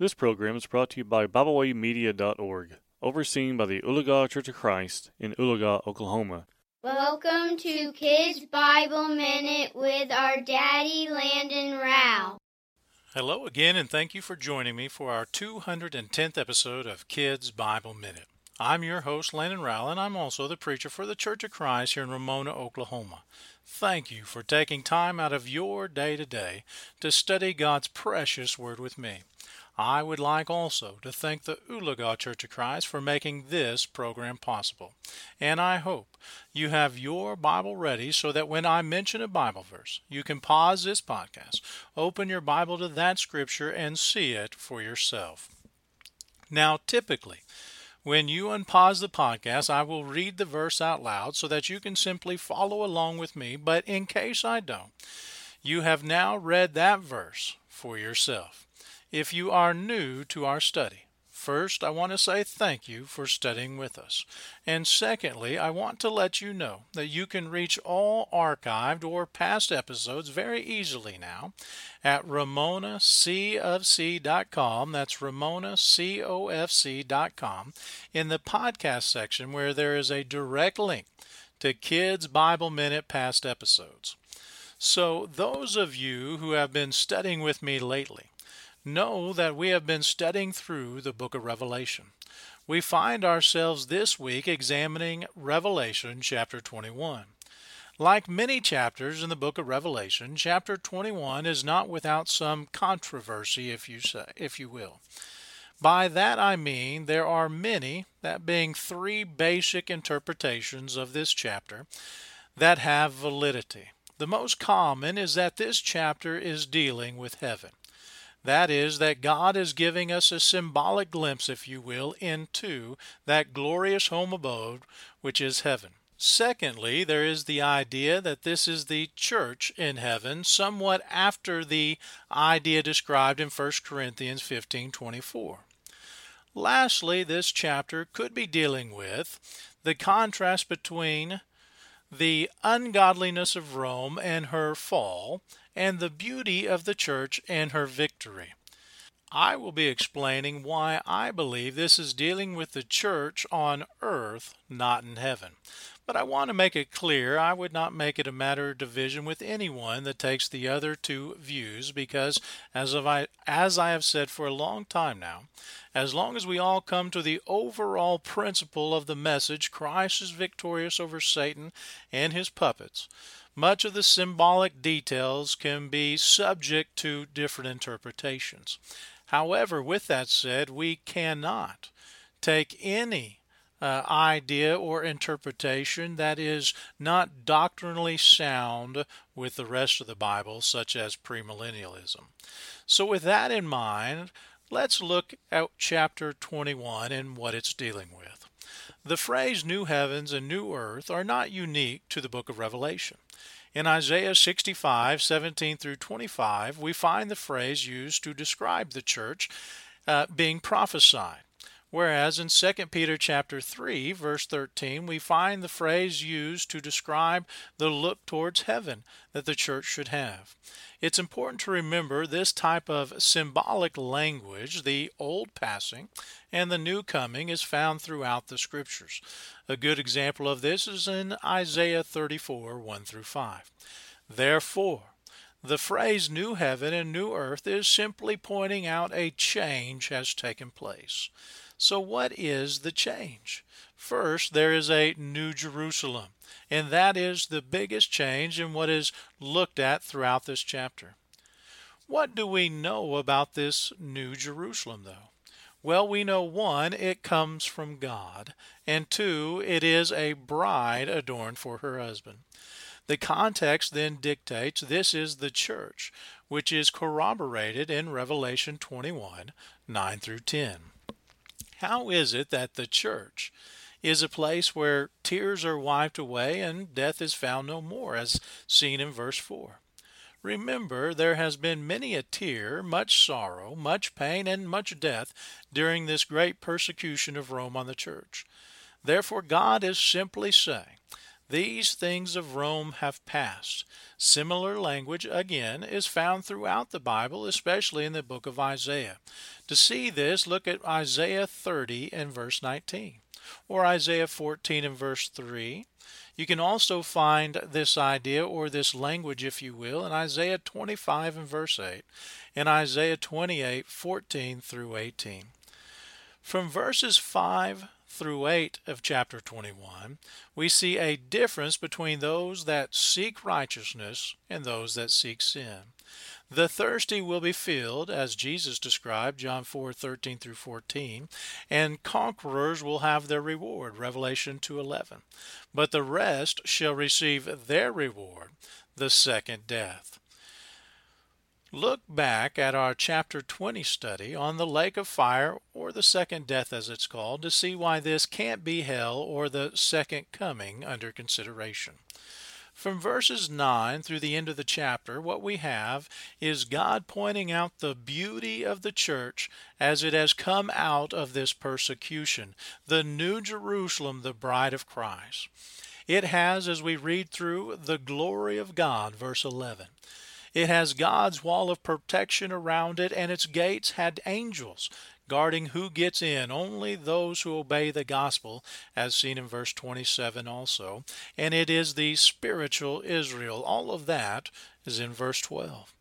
This program is brought to you by BibleWayMedia.org, overseen by the Oologah Church of Christ in Oologah, Oklahoma. Welcome to Kids Bible Minute with our daddy Landon Rao. Hello again, and thank you for joining me for our 210th episode of Kids Bible Minute. I'm your host, Landon Rowell, and I'm also the preacher for the Church of Christ here in Ramona, Oklahoma. Thank you for taking time out of your day to day to study God's precious Word with me. I would like also to thank the Oologah Church of Christ for making this program possible. And I hope you have your Bible ready so that when I mention a Bible verse, you can pause this podcast, open your Bible to that scripture, and see it for yourself. Now, typically, when you unpause the podcast, I will read the verse out loud so that you can simply follow along with me. But in case I don't, you have now read that verse for yourself if you are new to our study. First, I want to say thank you for studying with us. And secondly, I want to let you know that you can reach all archived or past episodes very easily now at ramonacofc.com. That's ramonacofc.com in the podcast section where there is a direct link to Kids Bible Minute past episodes. So, those of you who have been studying with me lately, know that we have been studying through the book of Revelation. We find ourselves this week examining Revelation chapter 21. Like many chapters in the book of Revelation, chapter 21 is not without some controversy, if you say, if you will. By that I mean there are many, that being three basic interpretations of this chapter, that have validity. The most common is that this chapter is dealing with heaven. That is, that God is giving us a symbolic glimpse, if you will, into that glorious home abode which is heaven. Secondly, there is the idea that this is the church in heaven, somewhat after the idea described in 1 Corinthians 15:24. Lastly, this chapter could be dealing with the contrast between the ungodliness of Rome and her fall and the beauty of the church and her victory. I will be explaining why I believe this is dealing with the church on earth, not in heaven. But I want to make it clear I would not make it a matter of division with anyone that takes the other two views because, as, I, as I have said for a long time now, as long as we all come to the overall principle of the message Christ is victorious over Satan and his puppets, much of the symbolic details can be subject to different interpretations. However, with that said, we cannot take any uh, idea or interpretation that is not doctrinally sound with the rest of the Bible, such as premillennialism. So, with that in mind, let's look at chapter 21 and what it's dealing with. The phrase new heavens and new earth are not unique to the book of Revelation. In Isaiah 65, 17 through 25, we find the phrase used to describe the church uh, being prophesied. Whereas in 2 Peter chapter 3 verse 13 we find the phrase used to describe the look towards heaven that the church should have. It's important to remember this type of symbolic language, the old passing and the new coming, is found throughout the scriptures. A good example of this is in Isaiah 34 1 through 5. Therefore, the phrase new heaven and new earth is simply pointing out a change has taken place. So, what is the change? First, there is a New Jerusalem, and that is the biggest change in what is looked at throughout this chapter. What do we know about this New Jerusalem, though? Well, we know one, it comes from God, and two, it is a bride adorned for her husband. The context then dictates this is the church, which is corroborated in Revelation 21 9 through 10. How is it that the church is a place where tears are wiped away and death is found no more, as seen in verse 4? Remember, there has been many a tear, much sorrow, much pain, and much death during this great persecution of Rome on the church. Therefore, God is simply saying These things of Rome have passed. Similar language, again, is found throughout the Bible, especially in the book of Isaiah. To see this, look at Isaiah 30 and verse 19, or Isaiah 14 and verse 3. You can also find this idea or this language, if you will, in Isaiah 25 and verse 8, and Isaiah 28, 14 through 18. From verses 5 through 8 of chapter 21, we see a difference between those that seek righteousness and those that seek sin. The thirsty will be filled, as Jesus described, John 4 13 through 14, and conquerors will have their reward, Revelation 2 11. But the rest shall receive their reward, the second death. Look back at our chapter 20 study on the lake of fire, or the second death as it's called, to see why this can't be hell or the second coming under consideration. From verses 9 through the end of the chapter, what we have is God pointing out the beauty of the church as it has come out of this persecution, the New Jerusalem, the bride of Christ. It has, as we read through, the glory of God, verse 11. It has God's wall of protection around it, and its gates had angels guarding who gets in, only those who obey the gospel, as seen in verse 27 also. And it is the spiritual Israel. All of that is in verse 12.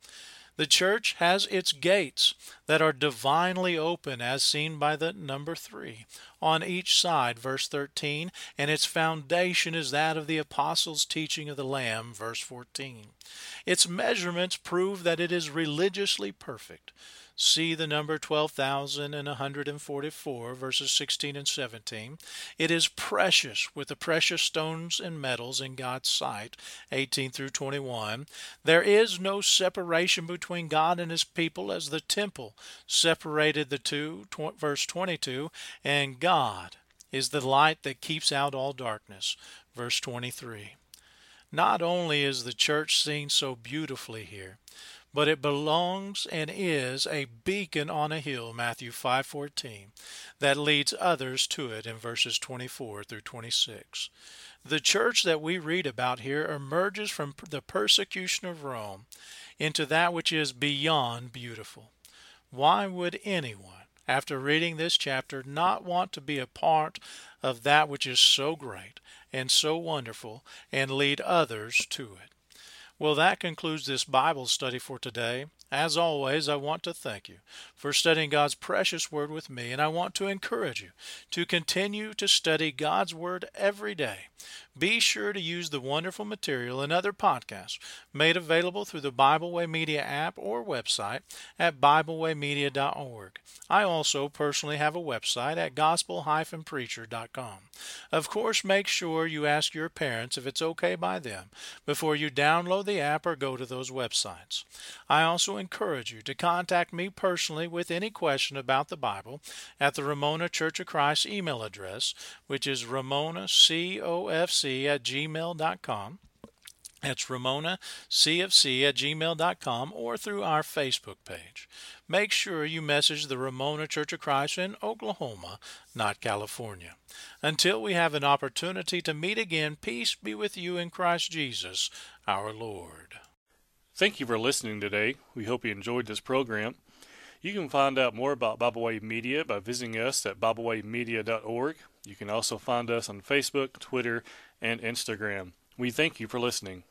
The church has its gates that are divinely open, as seen by the number three on each side, verse 13, and its foundation is that of the apostles' teaching of the Lamb, verse 14. Its measurements prove that it is religiously perfect. See the number 12,144, verses 16 and 17. It is precious with the precious stones and metals in God's sight, 18 through 21. There is no separation between God and his people as the temple separated the two, tw- verse 22, and God is the light that keeps out all darkness, verse 23. Not only is the church seen so beautifully here, but it belongs and is a beacon on a hill matthew 5:14 that leads others to it in verses 24 through 26 the church that we read about here emerges from the persecution of Rome into that which is beyond beautiful why would anyone after reading this chapter not want to be a part of that which is so great and so wonderful and lead others to it well, that concludes this Bible study for today. As always, I want to thank you for studying God's precious Word with me, and I want to encourage you to continue to study God's Word every day. Be sure to use the wonderful material and other podcasts made available through the Bible Way Media app or website at BibleWayMedia.org. I also personally have a website at gospel-preacher.com. Of course, make sure you ask your parents if it's okay by them before you download the app or go to those websites. I also encourage you to contact me personally with any question about the Bible at the Ramona Church of Christ email address, which is ramonacofc at gmail.com. That's Ramona CFC at gmail.com or through our Facebook page. Make sure you message the Ramona Church of Christ in Oklahoma, not California. Until we have an opportunity to meet again, peace be with you in Christ Jesus, our Lord. Thank you for listening today. We hope you enjoyed this program. You can find out more about Bible Way Media by visiting us at BibleWayMedia.org. You can also find us on Facebook, Twitter, and Instagram. We thank you for listening.